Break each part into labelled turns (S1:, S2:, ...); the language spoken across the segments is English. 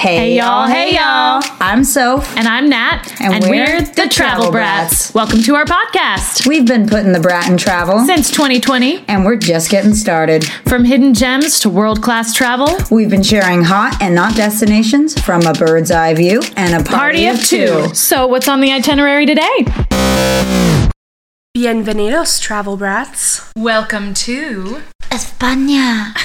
S1: Hey, y'all, hey y'all.
S2: I'm Soph.
S1: And I'm Nat.
S2: And we're the Travel Brats.
S1: Welcome to our podcast.
S2: We've been putting the brat in travel
S1: Since 2020,
S2: and we're just getting started.
S1: from hidden gems to world class travel,
S2: We've been sharing hot and not destinations from a bird's eye view and a
S1: party of two. So, what's on the itinerary today?
S3: Bienvenidos, travel brats.
S1: Welcome to.
S2: España.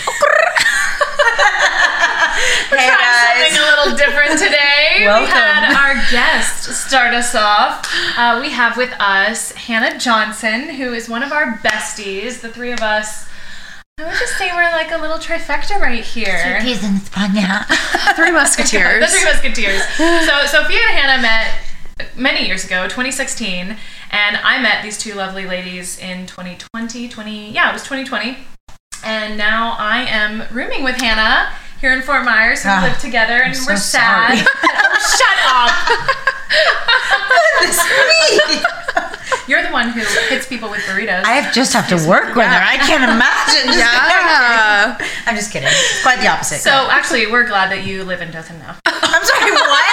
S1: Hey guys. Something a little different today. we
S2: Welcome.
S1: had our guest start us off. Uh, we have with us Hannah Johnson, who is one of our besties. The three of us. I would just say we're like a little trifecta right here.
S2: in España.
S3: Three
S1: the
S3: musketeers.
S1: Three Musketeers. so Sophia and Hannah met many years ago, 2016, and I met these two lovely ladies in 2020. 20, yeah, it was 2020. And now I am rooming with Hannah here in Fort Myers. We
S2: Ah,
S1: live together, and
S2: so
S1: we're sad.
S2: sorry.
S1: oh, shut up! You're the one who hits people with burritos.
S4: I have just have to work with her. I can't imagine.
S3: Yeah.
S4: I'm just kidding. It's quite the opposite.
S1: so actually, we're glad that you live in Dothan now.
S4: I'm sorry. What?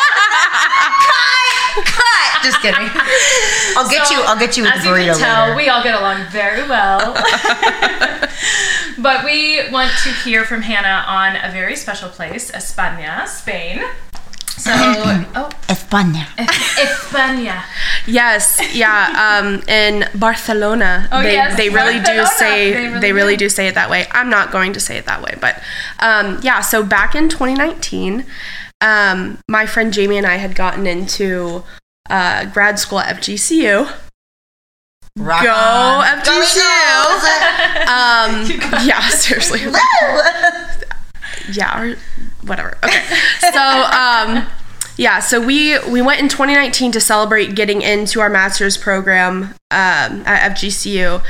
S4: cut! Cut! Just kidding. I'll get
S1: So,
S4: you. I'll get you with
S1: As
S4: the burrito
S1: you can tell,
S4: later.
S1: we all get along very well. but we want to hear from Hannah on a very special place, España, Spain. So, oh,
S4: España.
S1: España.
S3: Yes, yeah. Um, in Barcelona,
S1: Oh,
S3: they,
S1: yes,
S3: they really do say
S1: They
S3: they
S1: really
S3: really,
S1: do.
S3: do say it that way. I'm not going to say it that way, but um, yeah. So back in 2019, um, my friend Jamie and I had gotten into uh, grad school at FGCU.
S4: Rock
S3: Go
S4: on.
S3: FGCU. Um, yeah, seriously. yeah, or whatever. Okay. So, um, yeah, so we we went in 2019 to celebrate getting into our master's program um, at FGCU,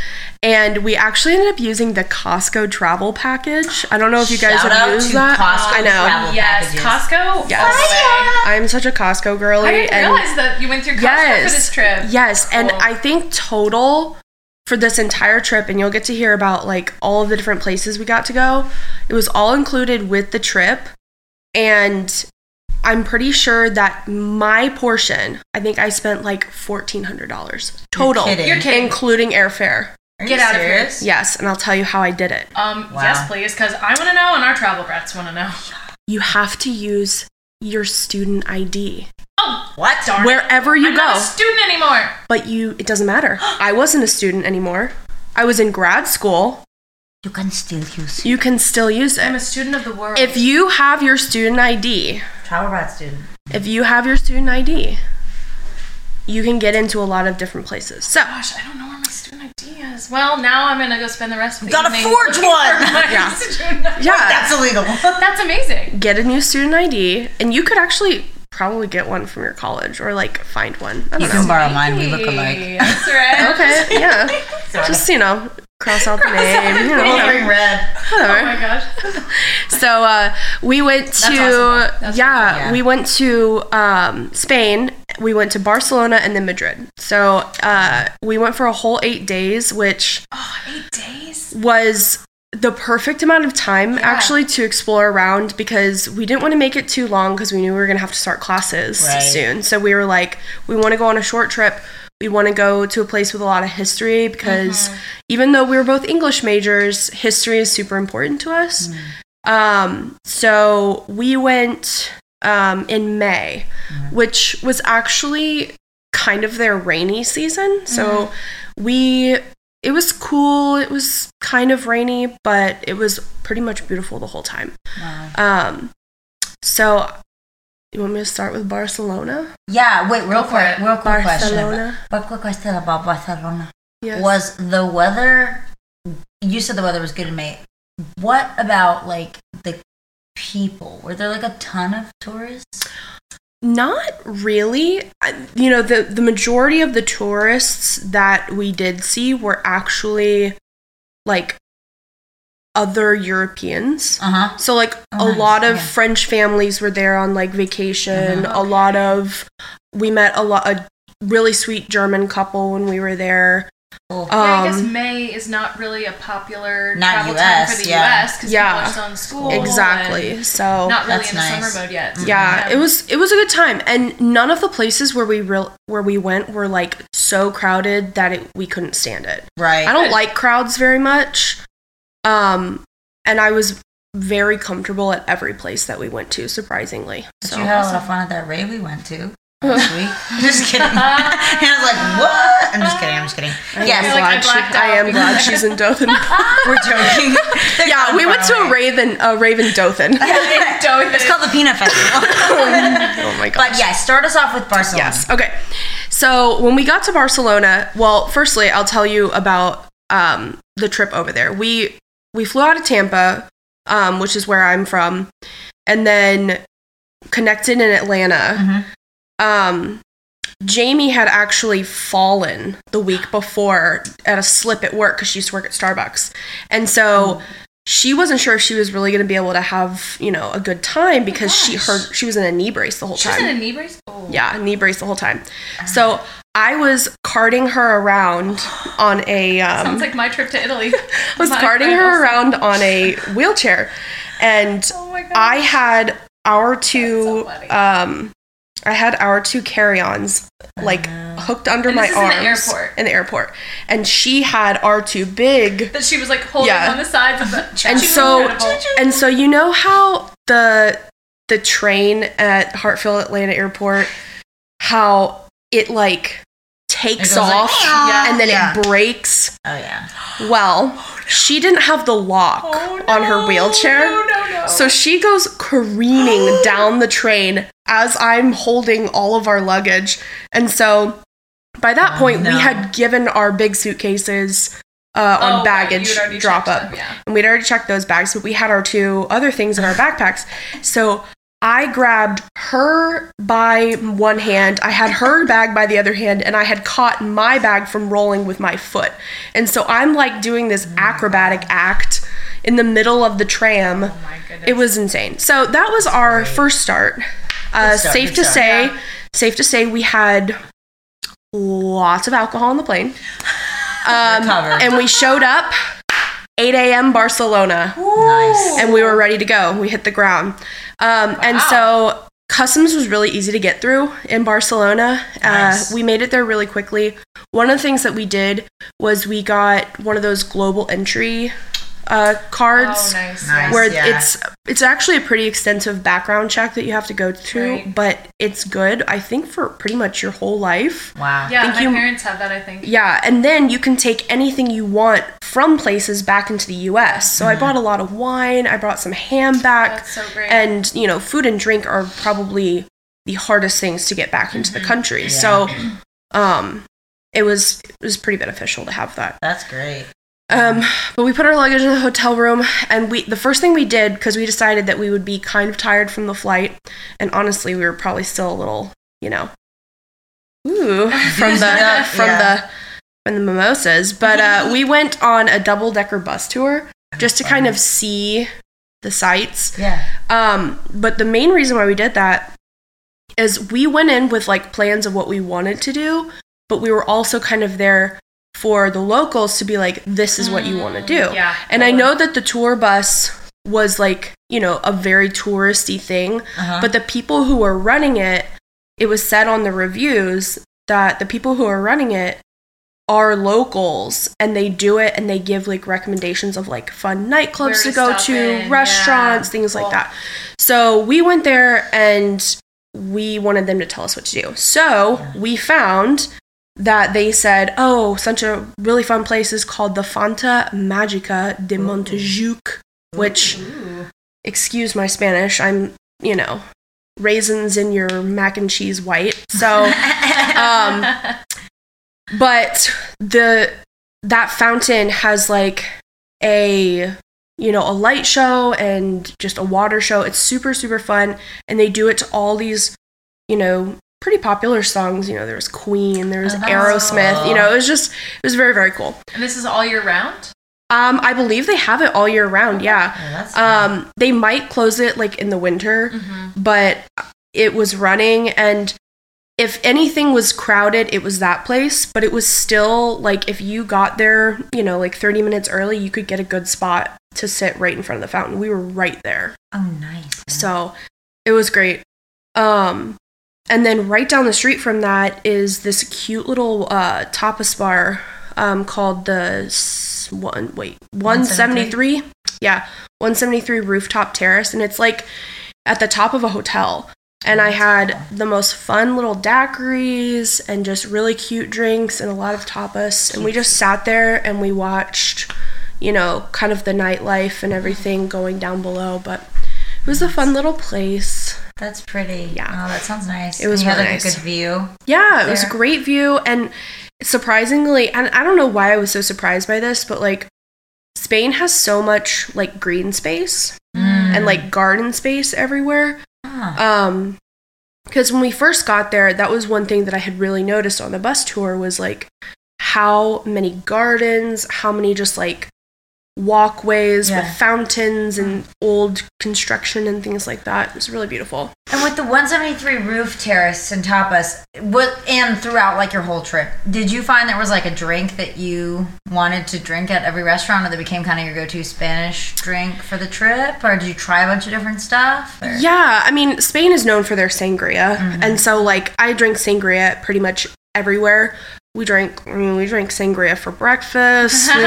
S3: and we actually ended up using the Costco travel package. I don't know if you guys
S4: Shout
S3: have
S4: out
S3: used
S4: to
S3: that.
S4: Costco
S3: I know.
S4: travel.
S1: Yes,
S4: packages.
S1: Costco.
S3: Yes.
S1: all the.
S3: I'm such a Costco girly.
S1: I didn't
S3: and
S1: realize that you went through Costco
S3: yes,
S1: for this trip.
S3: Yes, and I think total for this entire trip, and you'll get to hear about like all of the different places we got to go. It was all included with the trip, and I'm pretty sure that my portion, I think I spent like fourteen hundred dollars total,
S4: kidding.
S1: You're kidding.
S3: including airfare.
S4: Are
S1: Get
S4: you
S1: out of here.
S3: Yes, and I'll tell you how I did it.
S1: Um,
S4: Wow.
S1: yes, please, because I want to know, and our travel brats want to know.
S3: You have to use your student ID
S1: Oh,
S4: What?
S1: darn
S3: wherever you
S1: I'm
S3: go.
S1: not a student anymore.
S3: but you, it doesn't matter. I wasn't a student anymore. I was in grad school.
S4: You can still use it.
S3: You can still use
S1: I'm a student of the world.
S3: If you have your student ID,
S4: travel brat student.
S3: if you have your student ID, you can get into a lot of different places. So,
S1: Gosh, I don't know where my student ID is. Well, now I'm gonna go spend the rest of the
S4: Gotta
S1: evening
S4: forge
S1: looking
S4: one.
S1: for my
S3: Yeah.
S1: student ID.
S3: yeah,
S4: That's illegal.
S1: That's amazing.
S3: get a new student ID, and you could actually probably get one from your college or like find one. I
S4: You
S3: don't
S4: can
S3: know.
S4: borrow mine. We look alike.
S1: That's right.
S3: Okay, yeah. Just you know, cross out the name. You know, whatever.
S4: red.
S1: Oh my gosh.
S3: So uh, we went to
S1: awesome,
S3: yeah,
S4: really cool. Yeah.
S3: we went to um, Spain. We went to Barcelona and then Madrid. So uh, we went for a whole eight days, which
S1: Oh, eight days.
S3: was the perfect amount of time actually to explore around because we didn't want to make it too long because we knew we were gonna have to start classes
S4: Right.
S3: soon. So we were like, we want to go on a short trip. We want to go to a place with a lot of history because even though we were both English majors, history is super important to us. Um, so we went um, in May, which was actually kind of their rainy season. So we it was cool. It was kind of rainy, but it was pretty much beautiful the whole time.
S4: Wow.
S3: Um, so you want me to start with Barcelona?
S4: Yeah. Wait. Real quick. Real quick question.
S3: Barcelona.
S4: Real quick question about Barcelona.
S3: Yes.
S4: Was the weather? You said the weather was good in May. What about like the people? Were there like a ton of tourists?
S3: Not really. You know, the the majority of the tourists that we did see were actually like other Europeans.
S4: Uh huh.
S3: So like
S4: Oh,
S3: a
S4: nice.
S3: lot of
S4: Okay.
S3: French families were there on like vacation.
S4: Mhm.
S3: A lot of we met a lot a really sweet German couple when we were there.
S4: Cool.
S1: Yeah, I guess
S3: Um,
S1: May is not really a popular
S4: Not
S1: travel
S4: US,
S1: time for the
S4: yeah.
S1: US because
S3: Yeah.
S1: people are still in school.
S3: exactly.
S1: and
S3: So
S1: Not really
S4: That's
S1: in the
S4: nice.
S1: summer mode yet.
S3: yeah, it was it was a good time, and none of the places where we real where we went were like so crowded that it, we couldn't stand it.
S4: Right.
S3: I don't like crowds very much, um, and I was very comfortable at every place that we went to. Surprisingly,
S4: But
S3: so
S4: you had a lot of fun at that rave we went to last week. I'm just kidding. Hannah's like, what? I'm just kidding. I'm just kidding.
S3: I
S4: Yes,
S3: am
S1: Like, I
S3: glad she,
S1: blacked
S3: I am glad she's in Dothan.
S4: we're joking. They're
S3: yeah, we went to a
S4: away.
S3: rave in a rave in Dothan.
S4: It's called the Peanut Festival.
S3: oh my gosh.
S4: but yeah, start us off with Barcelona.
S3: Yes. Okay. So when we got to Barcelona, well, firstly, I'll tell you about um, the trip over there. We we flew out of Tampa, um, which is where I'm from, and then connected in Atlanta. Um, Jamie had actually fallen the week before at a slip at work because she used to work at Starbucks, and so. She wasn't sure if she was really going to be able to have, you know, a good time because she
S1: gosh.
S3: heard she was in a knee brace the whole
S1: She
S3: time.
S1: was in a knee brace. Oh.
S3: Yeah, knee brace the whole time. So I was carting her around on a. Um,
S1: Sounds like my trip to Italy.
S3: I was
S1: My
S3: carting her around on a wheelchair, and
S1: Oh.
S3: I had our two.
S1: so
S3: um, I had our two carry-ons like hooked under
S1: And
S3: my
S1: is in the
S3: arms
S1: airport.
S3: in the airport, and she had our two big
S1: that she was like holding
S3: Yeah.
S1: on the sides of the.
S3: and so and so you know how the the train at Hartsfield Atlanta Airport how it like takes
S4: goes like,
S3: off and then
S4: Yeah.
S3: it breaks
S4: Oh yeah.
S3: well she didn't have the lock
S1: Oh,
S3: on her wheelchair
S1: No, no, no.
S3: so she goes careening down the train as I'm holding all of our luggage and so by that
S4: Oh,
S3: point
S4: no.
S3: we had given our big suitcases uh, on
S1: Oh,
S3: baggage
S1: already
S3: drop up
S1: them, yeah.
S3: and we'd already checked those bags, but we had our two other things in our backpacks. So I grabbed her by one hand, I had her bag by the other hand, and I had caught my bag from rolling with my foot. And so I'm like doing this acrobatic act in the middle of the tram.
S1: Oh my goodness.
S3: It was insane. So that was our first start. Uh,
S4: start,
S3: safe to
S4: start.
S3: say,
S1: Yeah.
S3: safe to say, we had lots of alcohol on the plane. Um, and we showed up 8 a.m. Barcelona,
S4: Nice.
S3: and we were ready to go. We hit the ground, um, and so customs was really easy to get through in Barcelona.
S4: Nice.
S3: Uh, we made it there really quickly. One of the things that we did was we got one of those global entry uh, cards
S1: Oh, nice.
S4: Nice.
S3: where
S4: yeah.
S3: it's it's actually a pretty extensive background check that you have to go through,
S1: Right.
S3: but it's good. I think for pretty much your whole life.
S4: Wow.
S1: Yeah,
S3: Think
S1: my
S3: you-
S1: parents have that. I think.
S3: Yeah, and then you can take anything you want from places back into the US. So I bought a lot of wine, I brought some ham back.
S1: That's so great.
S3: And, you know, food and drink are probably the hardest things to get back into the country. So um it was it was pretty beneficial to have that.
S4: That's great.
S3: Um, but we put our luggage in the hotel room, and we the first thing we did because we decided that we would be kind of tired from the flight, and honestly, we were probably still a little, you know, ooh, from the
S4: Yeah.
S3: from the from the mimosas. But uh, we went on a double decker bus tour just to kind of see the sights.
S4: Yeah.
S3: Um, but the main reason why we did that is we went in with like plans of what we wanted to do, but we were also kind of there for the locals to be like, this is what you want to do.
S1: yeah,
S3: And I know that the tour bus was like, you know, a very touristy thing,
S4: Uh-huh.
S3: but the people who were running it, it was said on the reviews that the people who are running it are locals and they do it and they give like recommendations of like fun nightclubs to
S1: to
S3: go to,
S1: in,
S3: restaurants,
S1: yeah,
S3: things
S1: cool.
S3: like that. So we went there and we wanted them to tell us what to do. So we found that they said, oh, such a really fun place is called the Fanta Magica de Montjuïc, which, excuse my Spanish, I'm, you know, raisins in your mac and cheese white. So, um, but the that fountain has like a you know a light show and just a water show it's super super fun and they do it to all these you know pretty popular songs you know there was queen there's
S4: Oh, that's
S3: aerosmith
S4: cool.
S3: you know it was just it was very very cool
S1: and this is all year round.
S3: um i believe they have it all year round yeah
S4: Oh,
S3: um they might close it like in the winter
S1: Mm-hmm.
S3: but it was running and if anything was crowded, it was that place, but it was still like if you got there, you know, like 30 minutes early, you could get a good spot to sit right in front of the fountain. We were right there.
S4: Oh, nice.
S3: So it was great. Um, and then right down the street from that is this cute little uh, tapas bar um, called the s- one wait 173 yeah 173 rooftop terrace. And it's like at the top of a hotel. And i had the most fun little daiquiris and just really cute drinks and a lot of tapas. And we just sat there and we watched you know kind of the nightlife and everything going down below. But it was a fun little place
S4: That's pretty.
S3: Yeah.
S4: Oh, that sounds nice.
S3: It was
S4: you had
S3: really
S4: like a
S3: nice.
S4: good view.
S3: Yeah, it was a great view and surprisingly and I don't know why I was so surprised by this, but like Spain has so much like green space and like garden space everywhere.
S4: Ah.
S3: Um because when we first got there, that was one thing that I had really noticed on the bus tour was like how many gardens, how many just like walkways
S4: Yeah.
S3: with fountains and old construction and things like that. It was really beautiful.
S4: And with the 173 roof terrace and tapas, what and throughout like your whole trip, did you find there was like a drink that you wanted to drink at every restaurant, or that became kind of your go-to Spanish drink for the trip, or did you try a bunch of different stuff? or-
S3: Yeah, I mean, Spain is known for their sangria, mm-hmm. and so like I drink sangria pretty much everywhere. We drank I mean, we drink sangria for breakfast. We,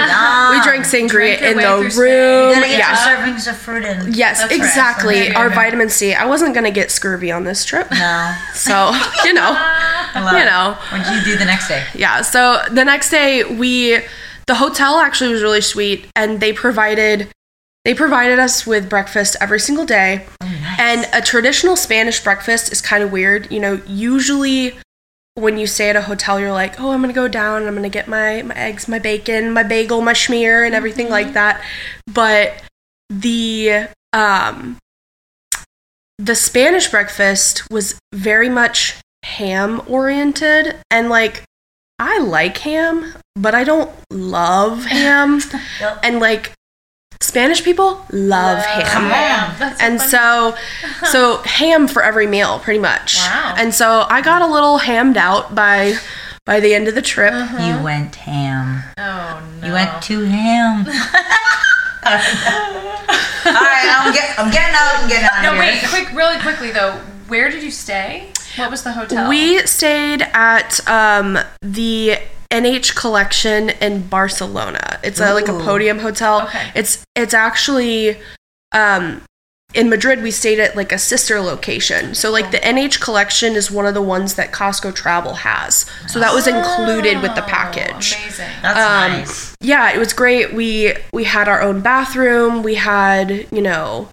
S3: we drink sangria
S1: Drink
S3: in the room.
S4: You
S3: Yeah.
S4: servings of fruit in.
S3: Yes,
S1: That's
S3: exactly.
S1: Okay,
S3: Our vitamin C. I wasn't gonna get scurvy on this trip,
S4: No.
S3: so you know,
S4: I love
S3: you
S4: it.
S3: know,
S4: What did you do the next day?
S3: yeah. So the next day, we the hotel actually was really sweet, and they provided they provided us with breakfast every single day.
S4: Oh, nice.
S3: And a traditional Spanish breakfast is kind of weird. You know, usually when you stay at a hotel, you're like, oh, I'm going to go down and I'm going to get my, my eggs, my bacon, my bagel, my schmear, and everything like that. But the, um, the Spanish breakfast was very much ham oriented and like I like ham, but I don't love ham. And like Spanish people love ham
S4: Come on.
S1: That's
S3: and
S1: funny.
S3: so so ham for every meal pretty much
S1: Wow.
S3: and so i got a little hammed out by by the end of the trip
S4: You went ham.
S1: oh no,
S4: You went to ham. All right, I'm, get, I'm getting out. I'm getting out of here.
S1: No, wait, quick, really quickly though. Where did you stay? What was the hotel?
S3: we stayed at um the nh collection in barcelona it's a, like a podium hotel
S1: Okay.
S3: it's it's actually um in Madrid, we stayed at like a sister location. So, like, the NH collection is one of the ones that Costco Travel has. So, that was included with the
S1: Oh,
S3: package.
S1: Amazing.
S4: That's
S3: Um,
S4: nice.
S3: yeah, it was great. We we had our own bathroom. We had you know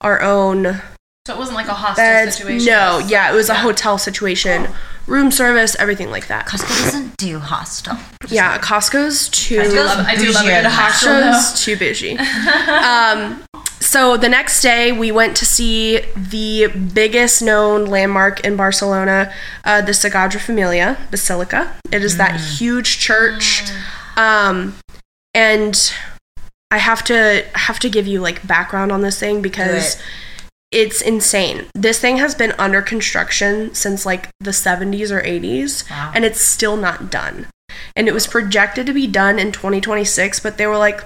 S3: our own
S1: So it wasn't like a hostel
S3: beds.
S1: situation.
S3: No,
S1: It was-
S3: yeah, it was a hotel situation, room service, everything like that.
S4: Costco doesn't do hostel.
S3: Yeah, Costco's too.
S1: I do love, I do love a
S4: Bougie
S1: good
S4: as
S1: hostel. though.
S3: Costco's too bougie. um, so the next day, we went to see the biggest known landmark in Barcelona, uh, the Sagrada Familia Basilica. It is that huge church, um, and I have to have to give you like background on this thing because
S4: it.
S3: It's insane. This thing has been under construction since like the 70s or 80s,
S4: Wow.
S3: and it's still not done. And it was projected to be done in 2026, but they were like,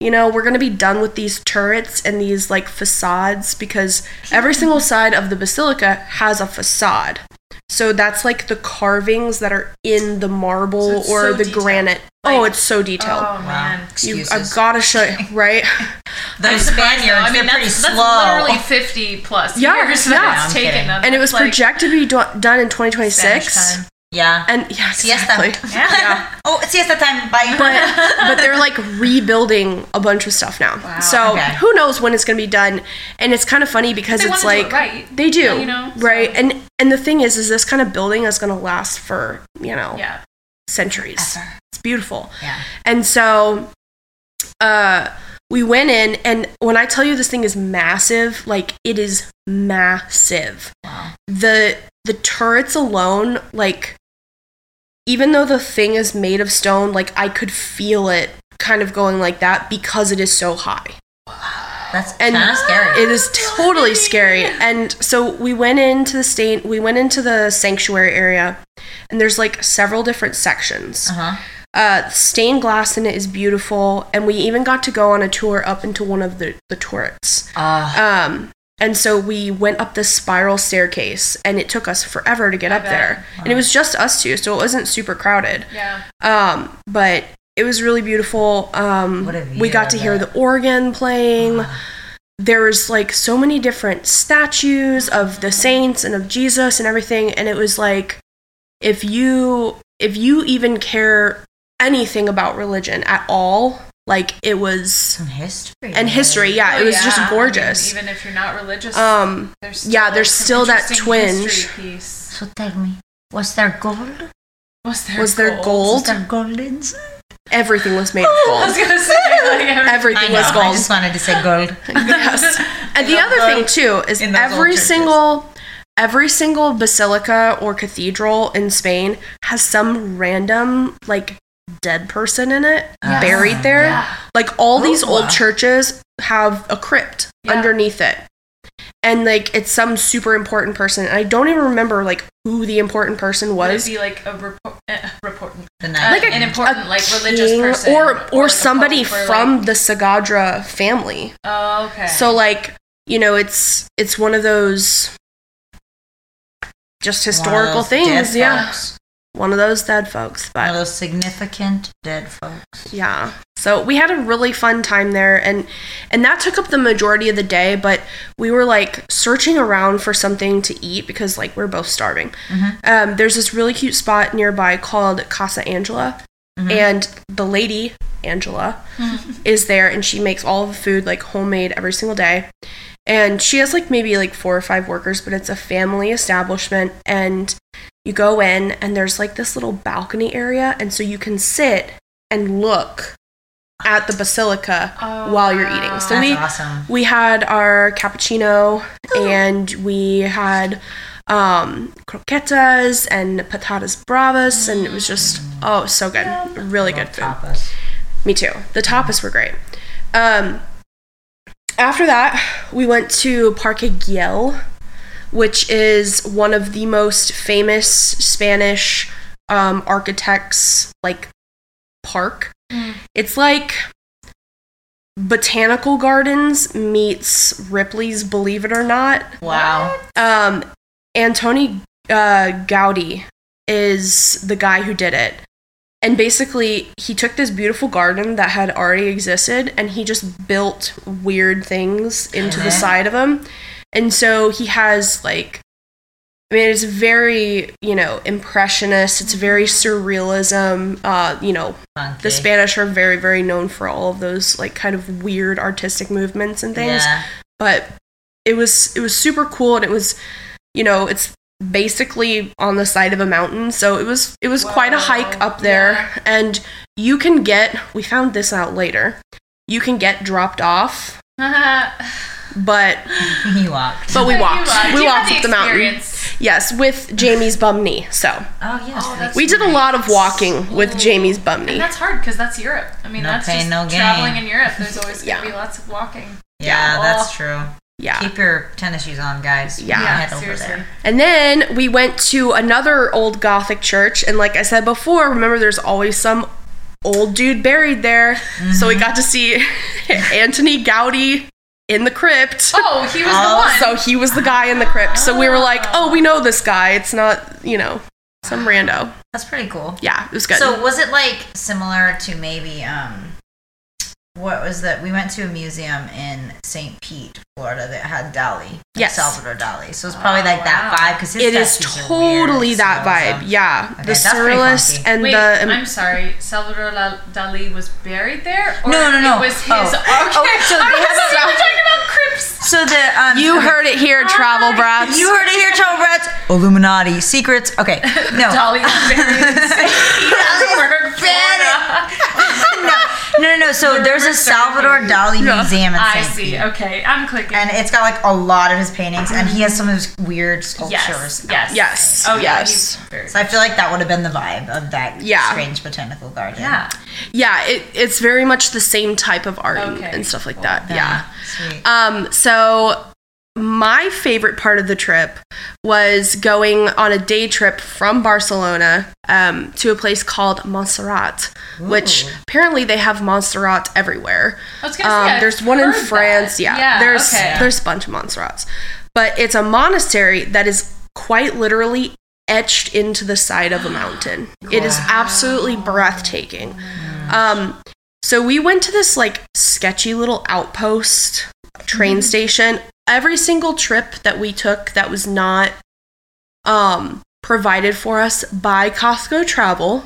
S3: you know, we're going to be done with these turrets and these like facades because every single side of the basilica has a facade. So that's like the carvings that are in the marble
S1: So
S3: or
S1: so
S3: the
S1: detailed.
S3: granite. oh, it's so detailed.
S1: Oh man.
S3: You, I've got to show you, right?
S4: Those
S1: I'm surprised, though.
S4: Spaniards,
S1: I mean,
S4: they're pretty
S1: that's,
S4: slow.
S1: That's literally 50 plus
S3: Yeah,
S1: years
S3: yeah.
S1: that
S3: I'm
S1: taken.
S4: kidding.
S1: them.
S3: and it was
S1: Like,
S3: projected to be do- done in 2026.
S4: yeah.
S3: And yeah,
S4: Siesta.
S3: exactly.
S1: Yeah.
S4: oh, siesta time. Bye.
S3: But but they're like rebuilding a bunch of stuff now.
S1: Wow.
S3: So
S4: Okay.
S3: who knows when it's gonna be done? And it's kind of funny because
S1: They
S3: it's
S1: wanna do
S3: like
S1: it right,
S3: they do,
S1: you know, so-
S3: right? And and the thing is, is this kind of building is gonna last for you know
S1: Yeah.
S3: centuries.
S4: Ever.
S3: It's beautiful.
S4: Yeah.
S3: And so uh we went in and when I tell you this thing is massive, like it is massive.
S4: Wow.
S3: The the turrets alone, like even though the thing is made of stone, like I could feel it kind of going like that because it is so high.
S4: That's
S3: and
S4: kind of scary.
S3: it is totally scary. And so we went into the state, we went into the sanctuary area, and there's like several different sections.
S4: uh-huh.
S3: Uh, stained glass in it is beautiful, and we even got to go on a tour up into one of the the turrets.
S4: Uh,
S3: Um, and so we went up this spiral staircase, and it took us forever to get up
S1: bet.
S3: there. And it was just us two, so it wasn't super crowded.
S1: Yeah.
S3: Um, but it was really beautiful. Um,
S4: What a view
S3: we got to hear
S4: that.
S3: the organ playing. There was like so many different statues of the saints and of Jesus and everything, and it was like if you if you even care anything about religion at all, like it was
S4: some history.
S3: and history. Yeah,
S1: Oh,
S3: it was
S1: yeah.
S3: just
S1: I mean,
S3: gorgeous.
S1: even if you're not religious,
S3: Um,
S1: there's
S3: yeah, there's
S1: some
S3: still that
S1: interesting
S3: twinge.
S1: Piece.
S4: So tell me, was there gold?
S1: Was there
S3: Was there
S4: Was
S3: gold?
S4: there gold inside?
S3: Everything was made of gold.
S1: I was
S3: gold.
S1: gonna say like,
S3: Everything
S4: I know.
S3: was
S4: I
S3: gold.
S4: just wanted to say gold.
S3: yes. And the other thing too is
S4: in those old
S3: every
S4: churches.
S3: single every single basilica or cathedral in Spain has some random like dead person in it
S1: Yeah.
S3: buried there.
S1: Yeah.
S3: Like all these old
S4: wow.
S3: churches have a crypt
S1: Yeah.
S3: underneath it. And like it's some super important person. And I don't even remember like who the important person
S1: Would it
S3: was.
S1: be like a report, uh, report
S4: The
S1: uh,
S4: night.
S3: Like a-
S1: an important
S3: a
S1: like religious
S3: king
S1: person,
S3: or or,
S1: like
S3: somebody from
S1: like-
S3: the Sagadra family.
S1: oh, okay.
S3: So like, you know, it's it's one of those just historical
S4: those
S3: things, yeah.
S4: folks.
S3: One of those dead folks, But
S4: One of those significant dead folks.
S3: yeah. So we had a really fun time there and and that took up the majority of the day, but we were like searching around for something to eat because like we're both starving. Um, there's this really cute spot nearby called Casa Angela. And the lady, Angela, is there and she makes all the food like homemade every single day. And she has like maybe like four or five workers, but it's a family establishment. And you go in and there's like this little balcony area. And so you can sit and look at the basilica
S1: Oh,
S3: while you're eating. So we
S4: awesome.
S3: we had our cappuccino and we had um croquetas and patatas bravas and it was just oh so good really good food
S4: Tapas.
S3: me too the tapas were great um after that we went to parque Güell which is one of the most famous spanish um architects like park it's like botanical gardens meets ripley's believe it or not
S4: Wow.
S3: um, Antoni uh, Gaudi is the guy who did it. And basically, he took this beautiful garden that had already existed and he just built weird things into the side of them. And so he has like, I mean, it's very, you know, impressionist. It's very surrealism. Uh, you know,
S4: Funky.
S3: the Spanish are very, very known for all of those like kind of weird artistic movements and things
S4: Yeah.
S3: but it was it was super cool and it was you know it's basically on the side of a mountain so it was it was quite a hike up there
S1: yeah.
S3: and you can get we found this out later you can get dropped off but
S4: He walked.
S3: but we walked
S1: walked.
S3: we
S1: You
S3: walked up the mountain yes with jamie's bum knee so
S4: oh yes.
S1: Oh, that's
S3: we did a lot of walking with jamie's bum
S1: And
S3: knee
S1: that's hard because that's Europe. I mean,
S4: No
S1: that's
S4: pain,
S1: just
S4: no
S1: traveling in Europe. There's always going to
S3: Yeah.
S1: be lots of walking.
S4: yeah,
S1: Yeah.
S4: that's
S1: Oh.
S4: true.
S3: Yeah
S4: Keep your tennis shoes on, guys.
S3: Yeah.
S1: Yeah,
S4: head over
S1: seriously.
S4: there.
S3: And then we went to another old Gothic church, and like I said before, remember there's always some old dude buried there. So we got to see Anthony Gaudi in the crypt.
S1: Oh, he was
S4: Oh,
S1: the one.
S3: So he was the guy in the crypt. So we were like, oh, we know this guy. It's not, you know, some rando.
S4: That's pretty cool.
S3: Yeah, it was good.
S4: So was it like similar to maybe um what was that? We went to a museum in St. Pete, Florida that had Dali. like
S3: Yes.
S4: Salvador Dali. So it's probably
S1: Oh,
S4: like that
S1: wow.
S4: vibe because
S3: it is totally that vibe. Yeah,
S4: Okay,
S3: the surrealist and
S1: Wait,
S3: the um,
S1: I'm sorry. Salvador Dali was buried there? Or
S4: No, no, no.
S1: It was his.
S4: Oh.
S1: Okay.
S4: Oh, so
S1: I was
S4: have
S1: we're talking about crypts.
S4: So the um,
S3: you
S4: okay.
S3: heard it here, travel brats.
S4: You heard it here, travel Brats. Illuminati secrets. Okay, no,
S1: Dali was buried in St. Petersburg, Florida.
S4: No, no, no, no, no. So there's a Salvador
S1: Surfing.
S4: Dali
S3: Yeah.
S4: museum in
S1: I
S4: St.
S1: see.
S4: Pete.
S1: Okay, I'm clicking.
S4: And it's got like a lot of his paintings, and he has some of his weird sculptures.
S1: yes, yes,
S3: Yes.
S1: Oh
S3: Yes.
S1: he's.
S4: So I feel like that would have been the vibe of that
S3: Yeah.
S4: strange botanical garden.
S1: Yeah.
S3: Yeah, it, it's very much the same type of art and-
S1: Okay,
S3: and stuff like
S1: cool.
S3: that. Yeah.
S4: Sweet.
S3: Um, so my favorite part of the trip was going on a day trip from Barcelona um, to a place called Montserrat, which apparently they have Montserrat everywhere.
S1: I was gonna say,
S3: Um,
S1: I've
S3: there's one in France. Yeah,
S1: Yeah,
S3: there's
S1: okay.
S3: there's a bunch of Montserrats, but it's a monastery that is quite literally etched into the side of a mountain. It is absolutely breathtaking. Um, so we went to this like sketchy little outpost train station. Every single trip that we took that was not um, provided for us by Costco Travel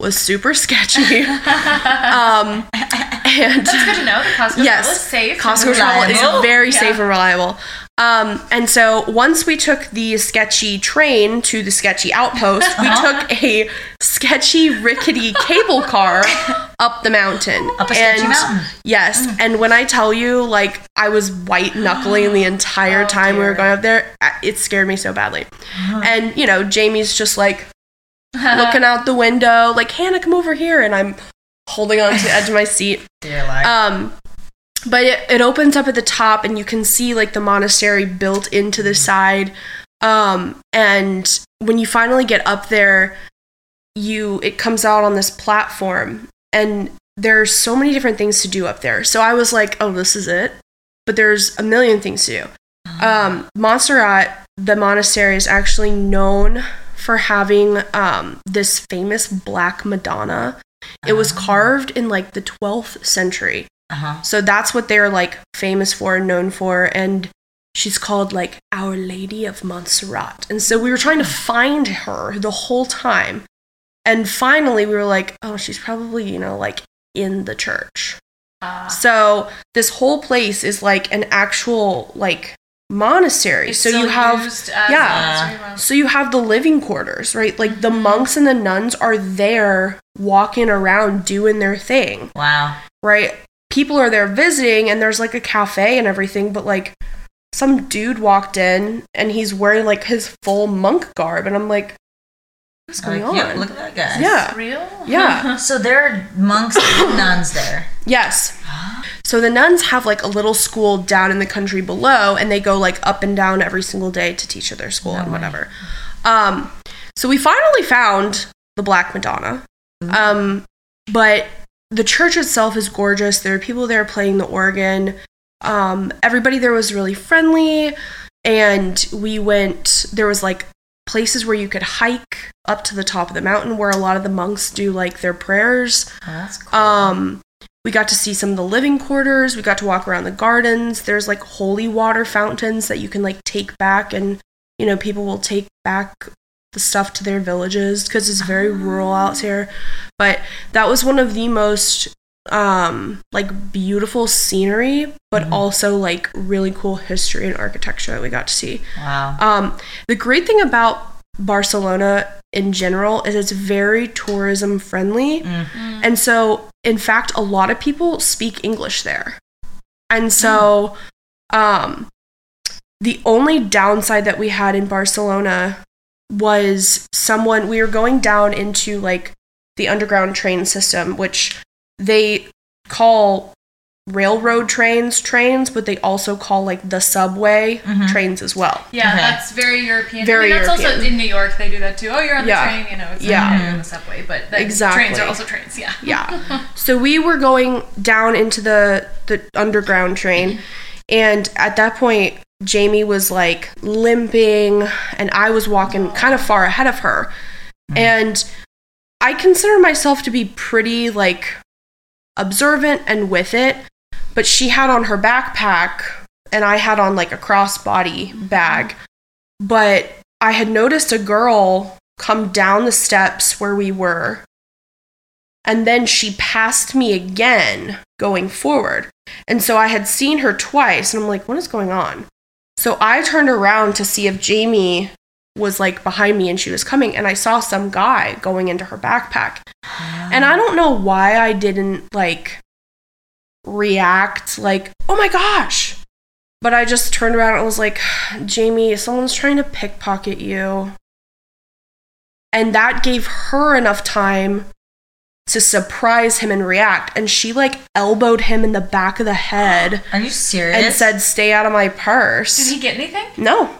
S3: was super sketchy. um, and
S1: That's good to know. The Costco
S3: Yes.
S1: yes. is safe.
S3: Costco travel is very
S1: Yeah.
S3: safe and reliable. Um, and so once we took the sketchy train to the sketchy outpost, we
S1: Uh-huh.
S3: took a sketchy rickety cable car up the mountain.
S4: Up a sketchy mountain. Mm.
S3: Yes. And when I tell you, like, I was white knuckling the entire
S1: Oh,
S3: time we were going up there, it scared me so badly.
S4: Uh-huh.
S3: And, you know, Jamie's just like looking out the window, like, Hannah, come over here. And I'm holding on to the edge of my seat.
S4: Dear life.
S3: Um, but it, it opens up at the top, and you can see like the monastery built into the side. Um, and when you finally get up there, you it comes out on this platform, and there's so many different things to do up there. So I was like, oh, this is it. But there's a million things to do. Um, Montserrat, the monastery, is actually known for having um, this famous Black Madonna. It was carved in like the 12th century.
S4: Uh-huh.
S3: So that's what they're like famous for and known for. And she's called like Our Lady of Montserrat. And so we were trying to find her the whole time. And finally we were like, oh, she's probably, you know, like in the church.
S1: Ah.
S3: So this whole place is like an actual like monastery. So you have yeah. so you have the living quarters, right? Like the
S1: Mhm.
S3: monks and the nuns are there walking around doing their thing
S4: Wow.
S3: right? People are there visiting and there's like a cafe and everything, but like some dude walked in and he's wearing like his full monk garb and I'm like, what's going
S4: Like,
S3: on?
S4: yep, look at that guy.
S3: Yeah.
S1: Real?
S3: Yeah.
S4: So there are monks and nuns there.
S3: Yes. So the nuns have like a little school down in the country below and they go like up and down every single day to teach at their school and
S4: way.
S3: whatever. Um so we finally found the Black Madonna. Um but the church itself is gorgeous. There are people there playing the organ. Um everybody there was really friendly and we went there was like places where you could hike up to the top of the mountain where a lot of the monks do like their prayers.
S4: Oh, that's cool.
S3: Um, we got to see some of the living quarters. We got to walk around the gardens. There's like holy water fountains that you can like take back, and you know people will take back the stuff to their villages because it's very rural out here. But that was one of the most um like beautiful scenery, but also like really cool history and architecture that we got to see.
S4: wow.
S3: Um, the great thing about Barcelona in general is it's very tourism friendly. And so, in fact, a lot of people speak English there. And so, um, the only downside that we had in Barcelona was someone, we were going down into like the underground train system, which they call railroad trains trains, but they also call like the subway mm-hmm. trains as well.
S1: Yeah,
S4: Okay.
S1: that's very European.
S3: Very
S1: I mean, that's also
S3: European.
S1: in New York. They do that too. Oh, you're on the
S3: Yeah.
S1: train. You know, it's
S3: Yeah.
S1: like you're on the subway, but the
S3: Exactly.
S1: trains are also trains. Yeah.
S3: Yeah. so we were going down into the the underground train and at that point Jamie was like limping and I was walking kind of far ahead of her. Mm-hmm. And I consider myself to be pretty like observant and with it, but she had on her backpack and I had on like a crossbody bag. But I had noticed a girl come down the steps where we were and then she passed me again going forward. And so I had seen her twice, and I'm like, what is going on? So I turned around to see if Jamie was like behind me and she was coming and I saw some guy going into her backpack. Ah. And I don't know why I didn't like react like, "Oh my gosh." But I just turned around and was like, "Jamie, someone's trying to pickpocket you." And that gave her enough time to surprise him and react. And she like elbowed him in the back of the head
S4: Are you serious?
S3: and said, Stay out of my purse.
S1: Did he get anything?
S3: No.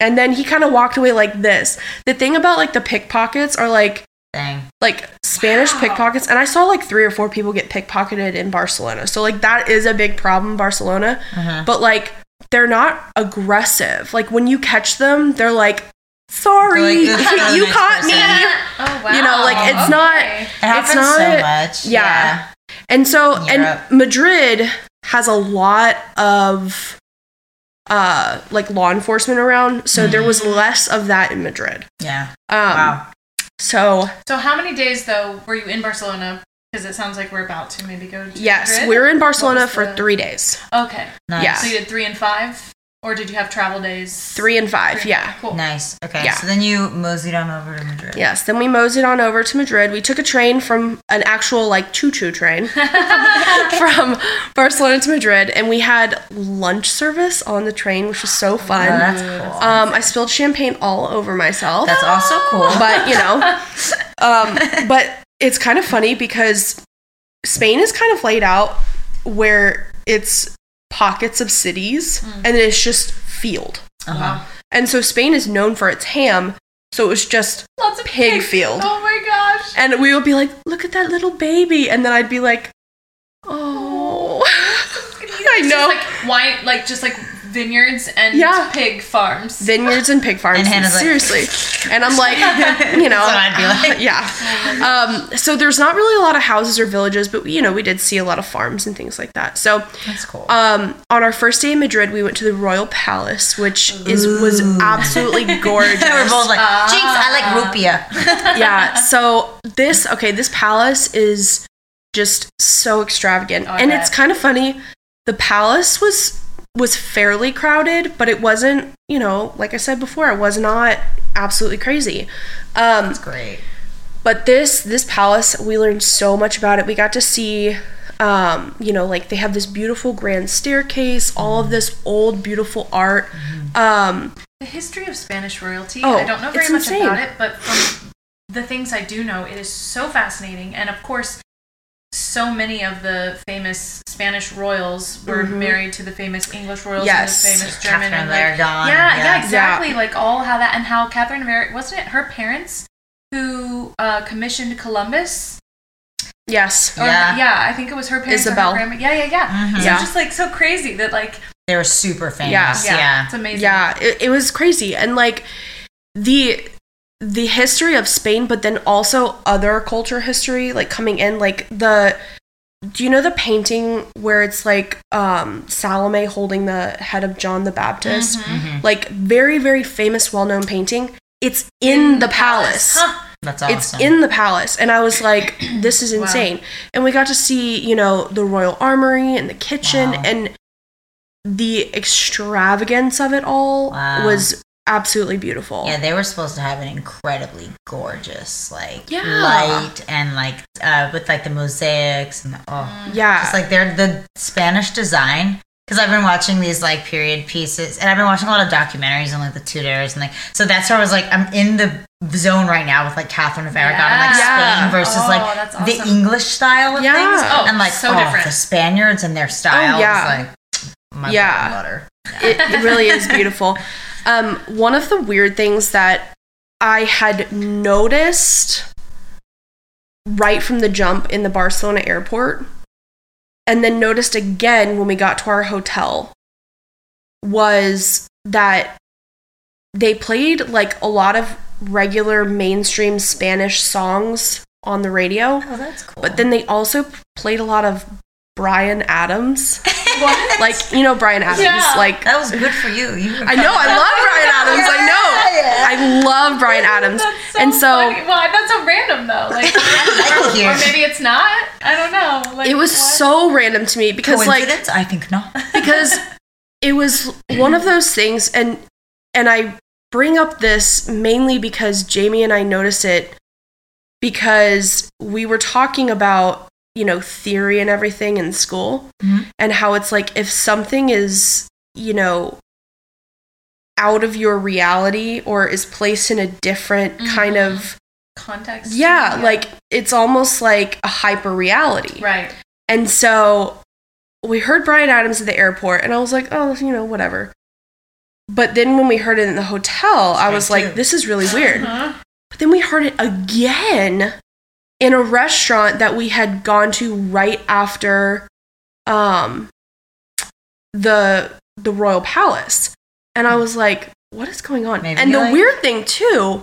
S3: And then he kind of walked away like this. The thing about like the pickpockets are like
S4: Dang.
S3: like Spanish
S1: Wow.
S3: pickpockets, and I saw like three or four people get pickpocketed in Barcelona. So like that is a big problem in Barcelona.
S4: Uh-huh.
S3: But like they're not aggressive. Like when you catch them, they're like, sorry,
S4: like, "This is not a
S3: you
S4: nice
S3: caught me.
S1: Oh wow.
S3: You know, like, it's not-
S1: Okay.
S4: It happens
S3: not-
S4: so much.
S3: yeah. And so
S4: Europe.
S3: and Madrid has a lot of uh like law enforcement around, so there was less of that in Madrid.
S4: Yeah.
S3: Um
S4: Wow.
S3: so
S1: So how many days though were you in Barcelona? Because it sounds like we're about to maybe go to
S3: yes,
S1: Madrid.
S3: we were in Barcelona for
S1: the-
S3: 3 days.
S1: Okay.
S4: Nice.
S3: Yeah.
S1: So you did three and five, or did you have travel days?
S3: 3 and 5,
S1: Three
S3: yeah.
S1: Cool.
S4: Nice. Okay.
S3: Yeah.
S4: So then you moseyed on over to Madrid.
S3: Yes, then we moseyed on over to Madrid. We took a train from an actual like choo-choo train from Barcelona to Madrid and we had lunch service on the train, which was so
S4: Oh,
S3: fun.
S4: that's cool.
S3: Um, I spilled champagne all over myself.
S4: that's also cool.
S3: but you know um, but it's kind of funny because spain is kind of laid out where it's pockets of cities and it's just field
S4: Uh-huh.
S3: and so spain is known for its ham so it was just
S1: Lots of
S3: Pig
S1: pigs.
S3: field.
S1: Oh my gosh.
S3: and we would be like look at that little baby and then i'd be like oh i know
S1: Just like wine, like just like vineyards and
S3: Yeah.
S1: pig farms.
S3: vineyards and pig farms
S4: And Hannah's like-
S3: seriously and i'm like you know
S4: That's what I'd be like.
S3: yeah um so there's not really a lot of houses or villages but you know we did see a lot of farms and things like that so
S4: That's cool.
S3: um on our first day in madrid we went to the royal palace which is was absolutely gorgeous
S4: We're both like, Jinx, I like rupia.
S3: yeah so this okay this palace is just so extravagant
S1: Oh,
S3: and
S1: bet.
S3: it's kind of funny the palace was was fairly crowded but it wasn't you know like i said before it was not absolutely crazy um
S4: That's great.
S3: but this this palace we learned so much about it we got to see um you know like they have this beautiful grand staircase all of this old beautiful art um
S1: The history of Spanish royalty.
S3: Oh,
S1: I don't know very much
S3: insane.
S1: about it, but from the things I do know, it is so fascinating. And of course, so many of the famous Spanish royals were married to the famous English royals
S3: Mm-hmm. Yes.
S1: and the famous German
S4: Catherine
S1: and like, Yeah,
S4: yeah.
S1: yeah, exactly. Like all how that and how Catherine of Aragon wasn't it her parents who uh, commissioned Columbus?
S3: yes
S1: Or,
S4: Yeah.
S1: yeah, I think it was her parents. her
S3: Isabel.
S1: grandma- Yeah, yeah, yeah.
S4: Mhm.
S1: So
S3: Yeah.
S1: just like so crazy that like
S4: They were super famous.
S3: Yeah.
S1: yeah,
S4: Yeah.
S1: it's amazing.
S3: Yeah, it, it was crazy. And like the the history of Spain, but then also other culture history, like coming in, like the do you know the painting where it's like um Salome holding the head of John the Baptist?
S1: Mm-hmm.
S3: Like very, very famous, well known painting. It's in, the, palace.
S1: Huh.
S4: That's awesome.
S3: It's in the palace. And I was like, this is
S1: Wow.
S3: insane. And we got to see, you know, the royal armory and the kitchen
S4: Wow.
S3: and the extravagance of it all
S4: Wow.
S3: was absolutely beautiful.
S4: Yeah, they were supposed to have an incredibly gorgeous, like
S3: Yeah.
S4: light and like uh, with like the mosaics and the, oh,
S3: Yeah.
S4: just like they're the Spanish design. Because I've been watching these like period pieces, and I've been watching a lot of documentaries on like the Tudors, and like so that's where I was like, I'm in the zone right now with like Catherine of Aragon and like
S3: Yeah.
S4: Spain versus
S1: Oh,
S4: like
S1: that's
S4: the. English style of
S3: Yeah.
S4: things,
S1: Oh,
S4: and like
S1: so
S4: oh,
S1: different.
S4: the Spaniards and their style.
S3: Oh, yeah.
S4: is like my
S3: Yeah.
S4: and
S3: it, it really is beautiful. Um, one of the weird things that I had noticed right from the jump in the Barcelona airport, and then noticed again when we got to our hotel, was that they played like a lot of regular mainstream Spanish songs on the radio,
S4: Oh, that's cool.
S3: but then they also played a lot of Bryan Adams.
S1: What?
S3: Like, you know, Bryan Adams.
S1: Yeah.
S3: Like,
S4: that was good for you. You
S3: I know, I love Bryan Adams. I know. I love Bryan Adams.
S1: That's so
S3: and so
S1: funny. well, that's so random though. Like, or, or maybe it's not. I don't know. Like,
S3: it was
S1: what?
S3: so random to me because like
S4: I think not.
S3: because it was one of those things and and I bring up this mainly because Jamie and I noticed it because we were talking about, you know, theory and everything in school
S4: Mhm.
S3: and how it's like if something is, you know, out of your reality or is placed in a different kind of
S1: Context.
S3: yeah, like it's almost like a hyper reality.
S1: Right.
S3: And so we heard Bryan Adams at the airport, and I was like, oh, you know, whatever. But then when we heard it in the hotel, I was like,
S4: to.
S3: this is really weird.
S1: Huh?
S3: But then we heard it again in a restaurant that we had gone to right after um the the Royal Palace. And I was like, what is going on?
S4: Maybe
S3: and the
S4: like-
S3: weird thing too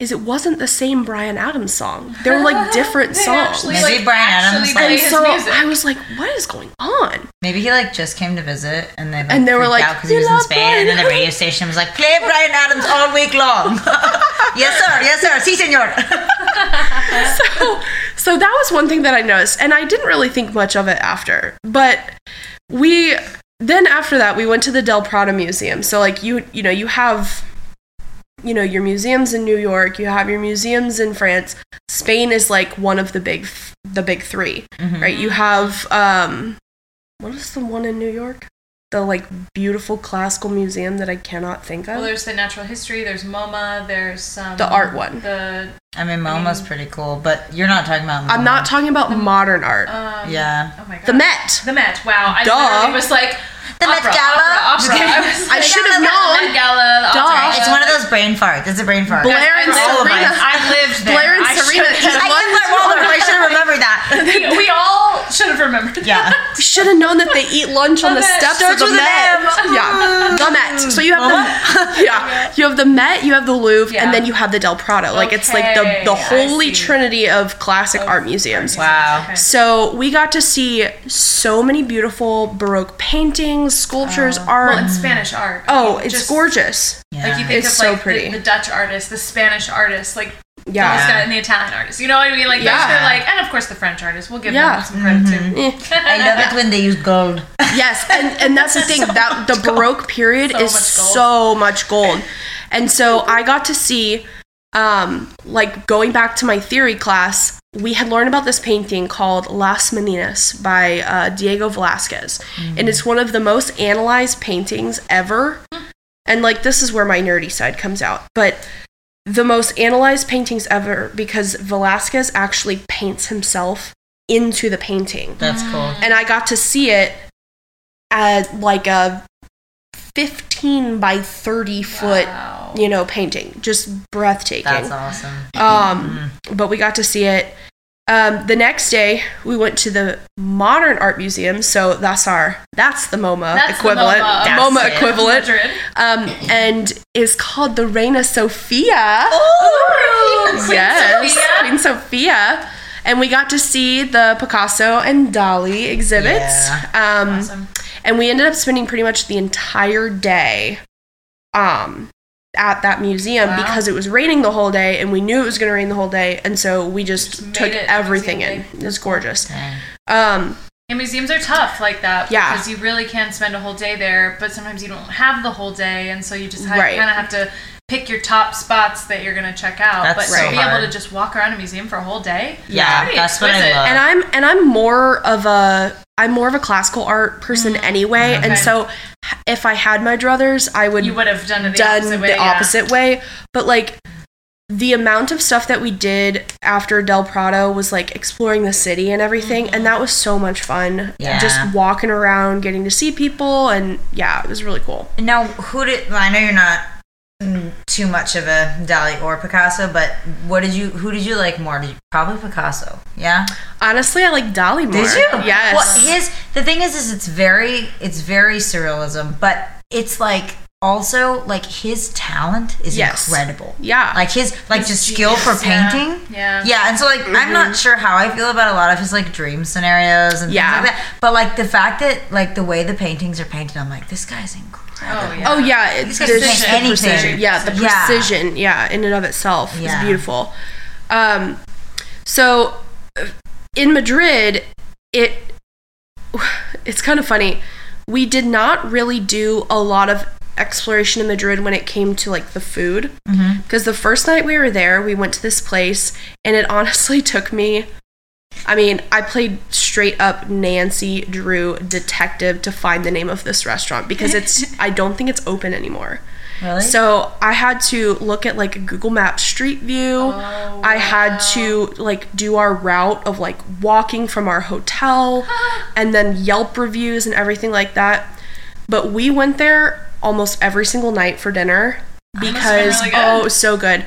S3: is it wasn't the same Bryan Adams song. They were like different
S1: They
S3: songs.
S1: actually,
S4: Maybe
S1: like,
S4: Bryan Adams,
S1: actually
S3: and so
S1: music.
S3: I was like, what is going on?
S4: Maybe he like just came to visit and they like,
S3: And they were like,
S4: out because he was in Spain
S3: Bryan
S4: and then the radio station was like play Bryan Adams all week long. yes sir, yes sir, si senor.
S3: so so that was one thing that I noticed, and I didn't really think much of it after. But we then after that we went to the Del Prado Museum. So like you you know you have you know your museums in New York, you have your museums in France. Spain is like one of the big the big 3 right? You have um what is the one in New York? The like beautiful classical museum that I cannot think of.
S1: well, there's the natural history. There's MoMA. There's um,
S3: The art one.
S1: The
S4: I mean, MoMA's pretty cool, but you're not talking about.
S3: I'm not talking about modern art.
S1: um,
S4: Yeah.
S1: Oh my god.
S3: the Met.
S1: The Met. Wow. I
S3: Duh.
S1: literally was like.
S4: The Met Gala?
S1: Opera, opera. I, was
S3: I should have
S1: The
S3: known.
S1: Met Gala.
S3: Duh.
S4: It's one of those brain farts. It's a brain fart.
S3: Blair
S1: I
S3: and
S1: lived-
S3: Serena.
S1: I lived there.
S3: Blair and
S1: I
S3: Serena
S1: should-
S3: had
S4: I
S3: one
S4: lived by Waldorf. I should have remembered that.
S1: we, we all should have remembered.
S4: Yeah.
S3: We should have known that they eat lunch on the
S1: Met.
S3: steps
S4: Starts
S3: of the
S4: with an
S3: Met.
S4: M.
S3: Yeah, the Met. So you have the yeah, you have the Met, you have the Louvre,
S1: Yeah.
S3: and then you have the Del Prado. Like it's like the
S1: Okay,
S3: the
S1: I
S3: holy
S1: see.
S3: trinity of classic art museums.
S4: Wow.
S1: Okay.
S3: So we got to see so many beautiful Baroque paintings, sculptures, oh. art.
S1: Well, it's Spanish art.
S3: oh,
S1: I mean,
S3: it's
S1: just-
S3: gorgeous.
S1: Like you think
S3: It's
S1: of
S3: so
S1: like
S3: pretty.
S1: The, the Dutch artist, the Spanish artist, like
S3: Yeah.
S1: this and the Italian artists. You know what I mean? Like
S3: Yeah.
S1: those are like, and of course the French artists. We'll give
S3: Yeah.
S1: them some credit too.
S3: Eh.
S4: I love it when they use gold.
S3: Yes, and, and that's the thing that the Baroque period
S1: So
S3: is
S1: much
S3: so much gold. And so I got to see um like going back to my theory class, we had learned about this painting called Las Meninas by uh, Diego Velázquez. And it's one of the most analyzed paintings ever. And like this is where my nerdy side comes out. But the most analyzed paintings ever because Velasquez actually paints himself into the painting
S4: That's cool.
S3: and I got to see it at like a 15 by 30 foot,
S1: Wow.
S3: you know, painting. Just breathtaking.
S4: That's awesome.
S3: Um, but we got to see it. Um, the next day, we went to the Modern Art Museum. So that's our that's the MoMA
S1: That's the
S3: equivalent.
S1: MoMA.
S4: That's
S3: MoMa
S4: it.
S3: equivalent. Um, and is called the Reina Sofia.
S1: Queen
S3: yes,
S1: Sophia.
S3: Queen Sophia. And we got to see the Picasso and Dali exhibits. Um,
S1: Awesome.
S3: and we ended up spending pretty much the entire day um at that museum
S1: Wow.
S3: because it was raining the whole day and we knew it was going to rain the whole day and so we just,
S1: Just
S3: took
S1: it
S3: everything in.
S1: museum
S3: it was gorgeous. Um
S1: And museums are tough like that
S3: Yeah.
S1: because you really can spend a whole day there, but sometimes you don't have the whole day, and so you just
S3: Right.
S1: kind of have to pick your top spots that you're gonna check out.
S4: That's
S1: but
S4: so
S1: to be
S4: hard.
S1: able to just walk around a museum for a whole day,
S4: Yeah,
S1: pretty
S4: that's what I love.
S3: and i'm and i'm more of a i'm more of a classical art person anyway
S1: Mm-hmm. Okay.
S3: and so if i had my druthers i would
S1: You would have done it the
S3: done
S1: opposite way.
S3: the
S1: yeah.
S3: opposite way. But like the amount of stuff that we did after Del Prado was like exploring the city and everything, and that was so much fun.
S4: Yeah.
S3: Just walking around, getting to see people, and yeah, it was really cool.
S4: Now, who did? I know you're not too much of a Dali or Picasso, but what did you? Who did you like more? Did you, probably Picasso. Yeah.
S3: Honestly, I like Dali more.
S4: Did you?
S3: Yes.
S4: Well, his the thing is, is it's very it's very surrealism, but it's like also like his talent is
S3: Yes.
S4: incredible.
S3: Yeah.
S4: Like his like just skill for painting.
S1: Yeah.
S4: Yeah, and so like I'm not sure how I feel about a lot of his like dream scenarios and
S3: Yeah.
S4: things like that. But like the fact that like the way the paintings are painted, I'm like, this guy's incredible.
S1: Oh yeah.
S3: Oh yeah, it,
S4: These guys
S3: there's the
S4: anything.
S3: precision. Yeah, the
S4: Yeah.
S3: precision. Yeah, in and of itself
S4: Yeah.
S3: is beautiful. Um, so in Madrid, it it's kind of funny. We did not really do a lot of exploration in Madrid when it came to like the food.
S4: Mm-hmm.
S3: Because the first night we were there, we went to this place, and it honestly took me. I mean, I played straight up Nancy Drew detective to find the name of this restaurant because it's. I don't think it's open anymore.
S4: Really?
S3: So I had to look at like a Google Maps Street View.
S1: Oh,
S3: I had to like do our route of like walking from our hotel and then Yelp reviews and everything like that. But we went there almost every single night for dinner because
S1: really
S3: oh, it was so good.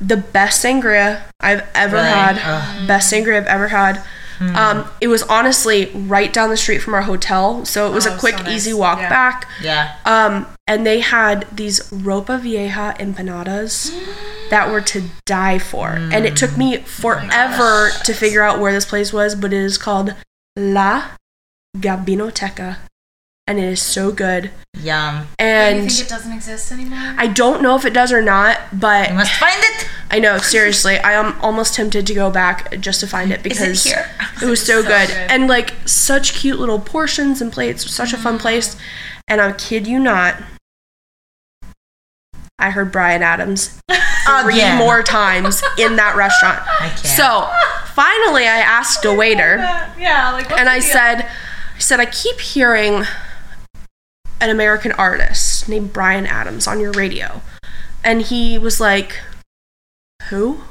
S3: The best sangria I've ever
S4: Really?
S3: had.
S4: Ugh.
S3: Best sangria I've ever had. Um, it was honestly right down the street from our hotel, so it was
S1: Oh,
S3: a quick,
S1: so nice.
S3: easy walk
S1: Yeah.
S3: back.
S4: yeah.
S3: Um, and they had these ropa vieja empanadas that were to die for. And it took me forever to figure out where this place was, but it is called La Gabinoteca. And it is so good.
S4: Yum.
S1: Do you
S3: And
S1: think it doesn't exist anymore?
S3: I don't know if it does or not, but
S4: You must find it.
S3: I know, seriously, I am almost tempted to go back just to find it because
S4: it here?
S3: it was so,
S1: So
S3: good.
S1: good.
S3: and like such cute little portions and plates. Such a fun mm-hmm. place. And I kid you not, I heard Bryan Adams three
S4: Again.
S3: more times in that restaurant.
S4: I can't.
S3: So finally, I asked a waiter,
S1: yeah, like
S3: and I
S1: deal?
S3: said, I said I keep hearing an American artist named Bryan Adams on your radio, and he was like, "Who?"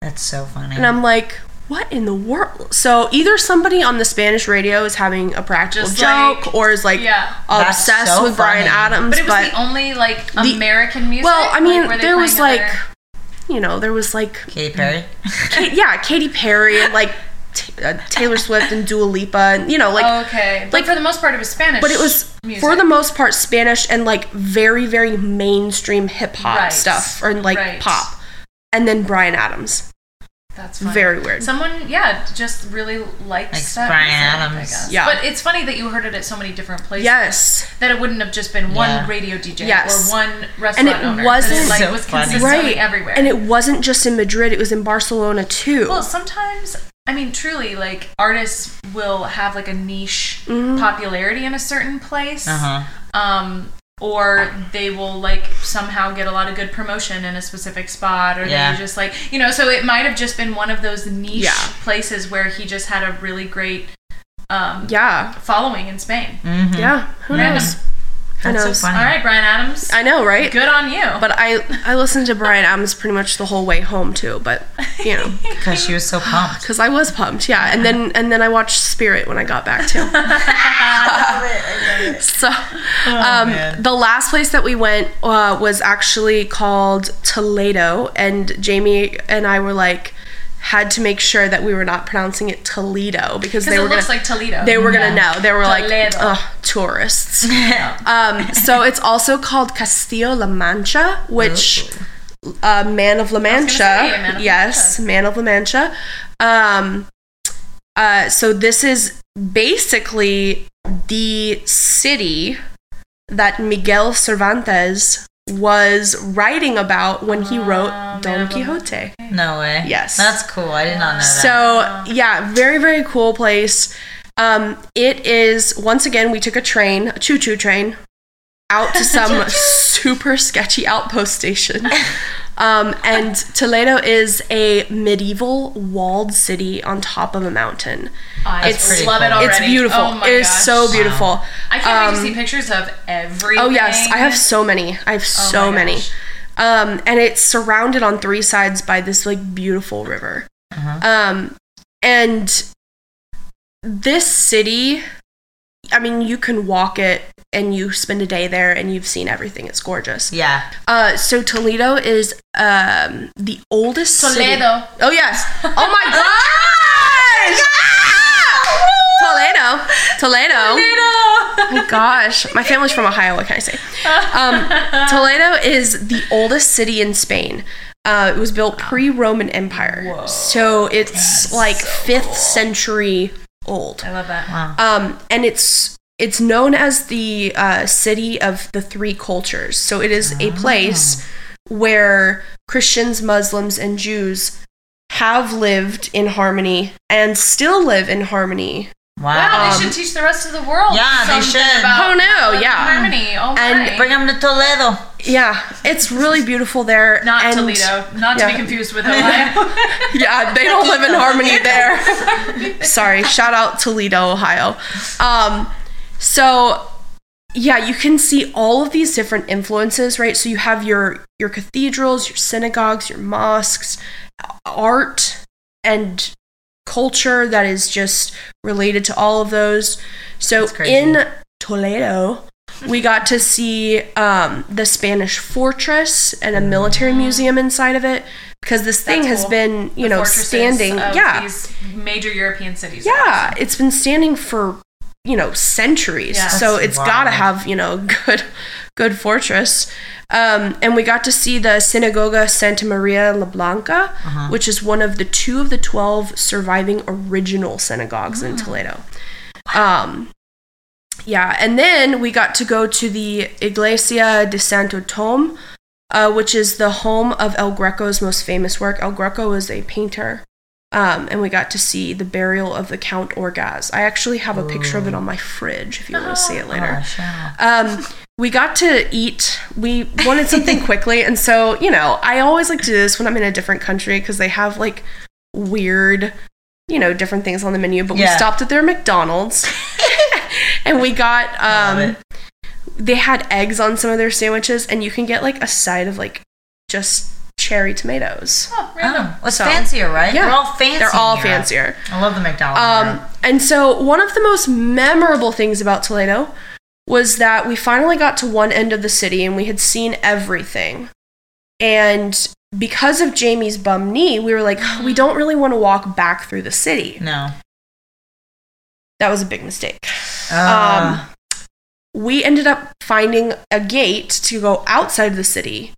S4: That's so funny.
S3: And I'm like, what in the world? So either somebody on the Spanish radio is having a practical
S1: Just
S3: joke
S1: like-
S3: or is like
S1: yeah.
S3: Obsessed
S4: so
S3: with
S4: Bryan.
S3: Adams.
S1: But it was the only like American music.
S3: well, I mean,
S1: were they
S3: there was like,
S1: other-
S3: you know, there was like,
S4: Katy Perry.
S3: Ka- yeah, Katy Perry and like t- uh, Taylor Swift and Dua Lipa and you know, like,
S1: okay, but
S3: like-
S1: for the most part, it was Spanish.
S3: but it was
S1: music.
S3: for the most part Spanish and like very, very mainstream hip hop
S1: Right.
S3: stuff or like
S1: Right.
S3: pop. And then Bryan Adams.
S1: That's funny.
S3: Very weird.
S1: Someone, yeah, just really likes,
S4: Likes
S1: that
S4: Bryan
S1: music,
S4: Adams.
S1: I guess.
S3: Yeah.
S1: but it's funny that you heard it at so many different places.
S3: Yes.
S1: that it wouldn't have just been one
S4: Yeah.
S1: radio DJ
S3: Yes.
S1: or one restaurant And
S3: it
S1: owner.
S3: wasn't-
S1: it, like
S4: So
S1: was
S4: funny.
S1: consistently
S3: Right.
S1: everywhere.
S3: And it wasn't just in Madrid, it was in Barcelona too.
S1: well, sometimes I mean, truly, like artists will have like a niche
S3: Mm-hmm.
S1: popularity in a certain place.
S4: Uh huh.
S1: um, or they will like somehow get a lot of good promotion in a specific spot, or
S4: Yeah.
S1: they just like you know. So it might have just been one of those niche
S3: Yeah.
S1: places where he just had a really great um,
S3: yeah.
S1: following in Spain.
S4: Mm-hmm.
S3: Yeah. Who
S1: Yeah.
S3: knows? Who
S4: That's so
S3: knows?
S4: funny.
S1: All right, Bryan Adams,
S3: I know, right?
S1: good on you.
S3: But I I listened to Bryan Adams pretty much the whole way home too. But you know,
S4: Because she was so pumped.
S3: because I was pumped, yeah. And then and then I watched Spirit when I got back too. so, um,
S4: man.
S3: the last place that we went uh, was actually called Toledo, and Jamie and I were like had to make sure that we were not pronouncing it Toledo because they
S1: it
S3: were
S1: looks
S3: gonna
S1: like Toledo.
S3: they were gonna know. They were like,
S1: Toledo.
S3: Ugh, tourists. um, so it's also called Castilla La Mancha, which uh, Man of La Mancha.
S1: say, Man of La
S3: yes, Man of La Mancha. Um, uh, so this is basically the city that Miguel Cervantes was writing about when he wrote
S1: Ah,
S3: Don Quixote.
S4: No way.
S3: Yes.
S4: That's cool. I did not know that.
S3: So yeah, very very cool place. Um, it is once again we took a train, a choo choo train, out to some super sketchy outpost station. Um, and Toledo is a medieval walled city on top of a mountain.
S1: I
S3: It's
S1: love it already.
S3: It's beautiful.
S1: Oh my
S3: it is
S1: gosh.
S3: so beautiful.
S1: I can't wait to
S3: Um,
S1: see pictures of everything.
S3: Oh yes, I have so many. I have so
S1: Oh my
S3: many. Um, and it's surrounded on three sides by this like beautiful river.
S4: Uh-huh.
S3: Um, and this city, I mean, you can walk it and you spend a day there and you've seen everything. It's gorgeous.
S4: Yeah.
S3: Uh, so Toledo is um the oldest city-
S1: Toledo.
S3: Oh yes. Oh my gosh. Toledo. Toledo. Oh my gosh. My family's from Ohio, what can I say? Um, Toledo is the oldest city in Spain. Uh, it was built pre Roman Empire. So it's like 5th century old.
S1: I love that.
S4: Wow.
S3: Um, and it's it's known as the uh, city of the three cultures. So it is a place where Christians, Muslims, and Jews have lived in harmony and still live in harmony
S4: Wow.
S1: Wow, they should teach the rest of the world.
S4: Yeah, they should.
S1: About
S3: Oh, no, yeah.
S1: harmony. Oh my!
S3: And
S1: my.
S4: Bring them to Toledo.
S3: Yeah, it's really beautiful there.
S1: not
S3: and-
S1: Toledo, not to be confused with Ohio.
S3: Yeah, they don't live in harmony there. Sorry, shout out Toledo, Ohio. Um, so yeah, you can see all of these different influences, right? So you have your your cathedrals, your synagogues, your mosques, art and culture that is just related to all of those. So in Toledo, we got to see um, the Spanish fortress and a military museum inside of it because this thing
S1: That's
S3: has
S1: cool.
S3: been, you
S1: The
S3: know, standing.
S1: of
S3: Yeah,
S1: These major European cities.
S3: yeah, it's been standing for you know centuries.
S1: Yeah.
S3: so
S4: That's
S3: it's got to have you know good good fortress. Um, and we got to see the Sinagoga Santa Maria La Blanca,
S4: Uh-huh.
S3: which is one of the two of the twelve surviving original synagogues
S4: Ah.
S3: in Toledo. Um, yeah, and then we got to go to the Iglesia de Santo Tom, uh, which is the home of El Greco's most famous work. El Greco is a painter. Um, and we got to see the burial of the Count Orgaz. I actually have a picture of it on my fridge if you want to see it later.
S4: Gosh, yeah.
S3: Um, we got to eat. We wanted something quickly, and so you know, I always like to do this when I'm in a different country because they have like weird, you know, different things on the menu. But we stopped at their McDonald's, and we got um, they had eggs on some of their sandwiches, and you can get like a side of like just cherry tomatoes.
S1: Oh, random.
S4: Oh,
S3: So-
S4: fancier, right?
S3: Yeah.
S4: They're all fancier.
S3: They're all fancier.
S4: I love the McDonald's.
S3: Um, and so one of the most memorable things about Toledo was that we finally got to one end of the city and we had seen everything. And because of Jamie's bum knee, we were like, we don't really want to walk back through the city.
S4: no.
S3: That was a big mistake.
S4: Uh,
S3: We ended up finding a gate to go outside of the city,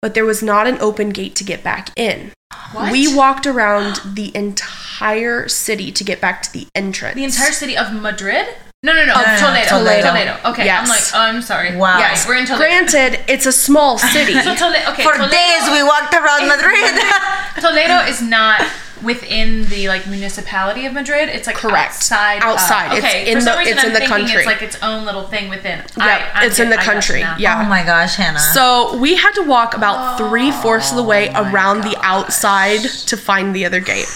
S3: but there was not an open gate to get back in.
S1: What?
S3: We walked around the entire city to get back to the entrance.
S1: the entire city of Madrid? No, no, no.
S4: Oh, no, no,
S1: Toledo.
S4: Toledo.
S1: Toledo. Okay. I'm like, oh, I'm sorry.
S4: Wow.
S1: Yes, we're in Toledo.
S3: Granted, it's a small city.
S1: So Toledo. Okay.
S4: for
S1: Toledo,
S4: days we walked around Madrid.
S1: Toledo is not within the like municipality of Madrid. It's like
S3: Correct.
S1: outside. of-
S3: Outside. It's
S1: Okay.
S3: in
S1: for some
S3: the-
S1: reason,
S3: it's
S1: I'm
S3: in the
S1: thinking
S3: country.
S1: It's like its own little thing within.
S3: Yeah,
S1: I, I
S3: it's in the
S1: I
S3: country. Yeah.
S4: oh my gosh, Hannah.
S3: So we had to walk about oh three fourths of the way
S1: Oh
S3: around the outside to find the other gate.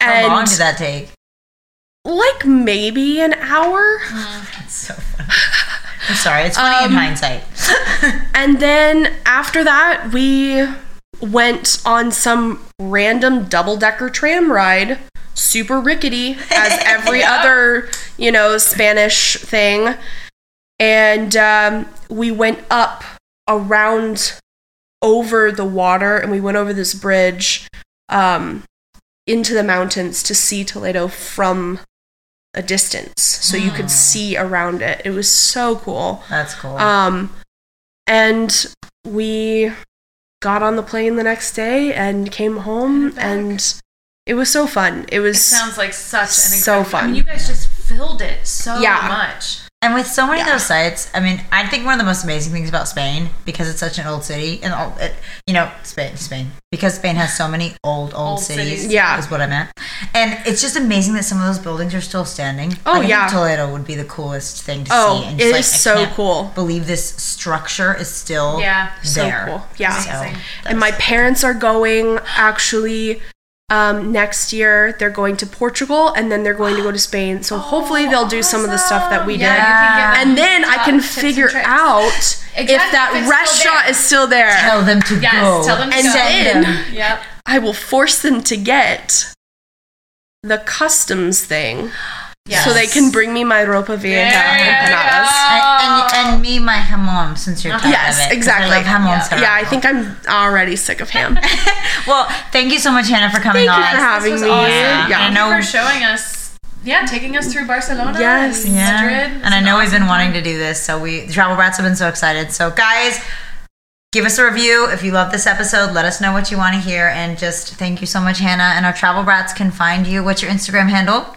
S4: How long did that take?
S3: Like maybe an hour.
S1: Mm.
S4: So funny. I'm sorry. It's funny in
S3: Um,
S4: hindsight.
S3: And then after that, we went on some random double decker tram ride, super rickety, as every other, you know, Spanish thing. And um, we went up around over the water and we went over this bridge um, into the mountains to see Toledo from a distance. So you could see around it. It was so cool.
S4: That's cool.
S3: Um, and we got on the plane the next day and came home, and it was so fun. It was
S1: It sounds like such an
S3: So
S1: incredible. I
S3: fun.
S1: mean, you guys just filled it so
S3: Yeah.
S1: much.
S4: And with so many
S3: Yeah.
S4: of those sites, I mean, I think one of the most amazing things about Spain because it's such an old city, and all, it, you know, Spain, Spain, because Spain has so many old, old,
S1: Old
S4: cities.
S1: cities.
S3: Yeah.
S4: is what I meant. And it's just amazing that some of those buildings are still standing.
S3: Oh,
S4: I think
S3: yeah.
S4: Toledo would be the coolest thing to
S3: Oh,
S4: see. And
S3: it
S4: just,
S3: is
S4: like, I
S3: so
S4: can't
S3: cool.
S4: Believe this structure is still
S1: Yeah.
S3: so
S4: there.
S3: cool. Yeah.
S4: So,
S3: and my parents are going actually um, next year. They're going to Portugal, and then they're going to go to Spain. So hopefully they'll do some of the stuff that we
S1: Oh, Yeah,
S3: did.
S1: you can get
S3: And then I can figure out
S1: Exactly,
S3: if
S1: if
S3: that
S1: still
S3: restaurant
S1: there.
S3: is still there.
S4: Tell them to
S1: Yes,
S4: go.
S1: tell them to
S3: And
S1: go.
S3: then-
S1: Yep.
S3: I will force them to get the customs thing
S1: Yes.
S3: so they can bring me my ropa vieja
S1: There you
S3: empanadas.
S4: and, and, and me, my jamon, since you're tired
S3: Yes,
S4: of it. 'cause
S3: exactly.
S4: I love jamon
S1: Yeah.
S3: Yeah, I think I'm already sick of ham.
S4: Well, thank you so much, Hannah, for coming on.
S3: Thank you
S4: on.
S3: for having
S1: was
S3: me.
S1: awesome.
S3: Yeah.
S4: I
S1: Thank
S4: know-
S1: you for showing us, yeah, taking us through Barcelona.
S3: Yes.
S1: and
S4: Yeah.
S1: Madrid. It's
S4: And I
S1: an
S4: know we've been wanting to do this, so we the Travel Brats have been so excited. So guys, give us a review if you love this episode. Let us know what you want to hear, and just thank you so much, Hannah. And our Travel Brats can find you. What's your Instagram handle?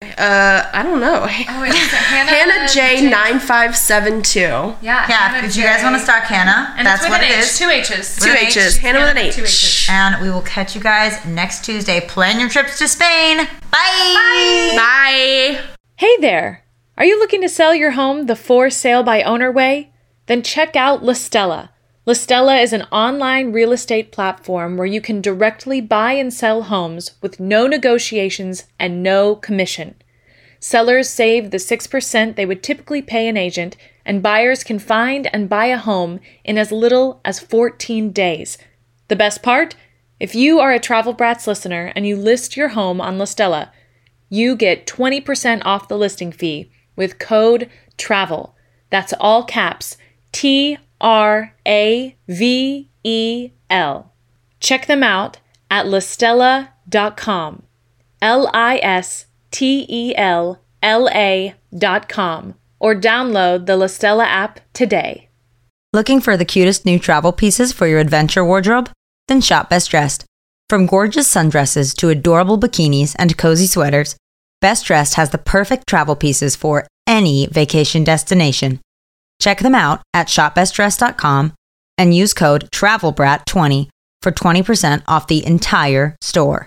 S3: Uh, I don't know.
S1: Oh, wait, is it Hannah,
S3: Hannah J nine five seven two.
S1: Yeah,
S4: Yeah,
S1: Hannah
S4: if you guys want to stalk Hannah,
S1: and
S4: that's
S1: it's
S4: what
S1: with
S4: it
S1: H,
S4: is.
S1: two H's.
S3: Two
S4: With an
S3: H's.
S4: H.
S3: Hannah with an H.
S1: two H's.
S4: And we will catch you guys next Tuesday. Plan your trips to Spain. Bye.
S3: Bye.
S1: Hey there! Are you looking to sell your home the for sale by owner way? Then check out Listella. Listella is an online real estate platform where you can directly buy and sell homes with no negotiations and no commission. Sellers save the 6% they would typically pay an agent, and buyers can find and buy a home in as little as 14 days. The best part? If you are a Travel Brats listener and you list your home on Listella, you get 20% off the listing fee with code TRAVEL. That's all caps T R A V E L. Check them out at listella.com. L I S T E L L A dot com or download the Listella app today.
S4: Looking for the cutest new travel pieces for your adventure wardrobe? Then shop Best Dressed. From gorgeous sundresses to adorable bikinis and cozy sweaters, Best Dressed has the perfect travel pieces for any vacation destination. Check them out at shopbestdressed.com and use code TRAVELBRAT20 for 20% off the entire store.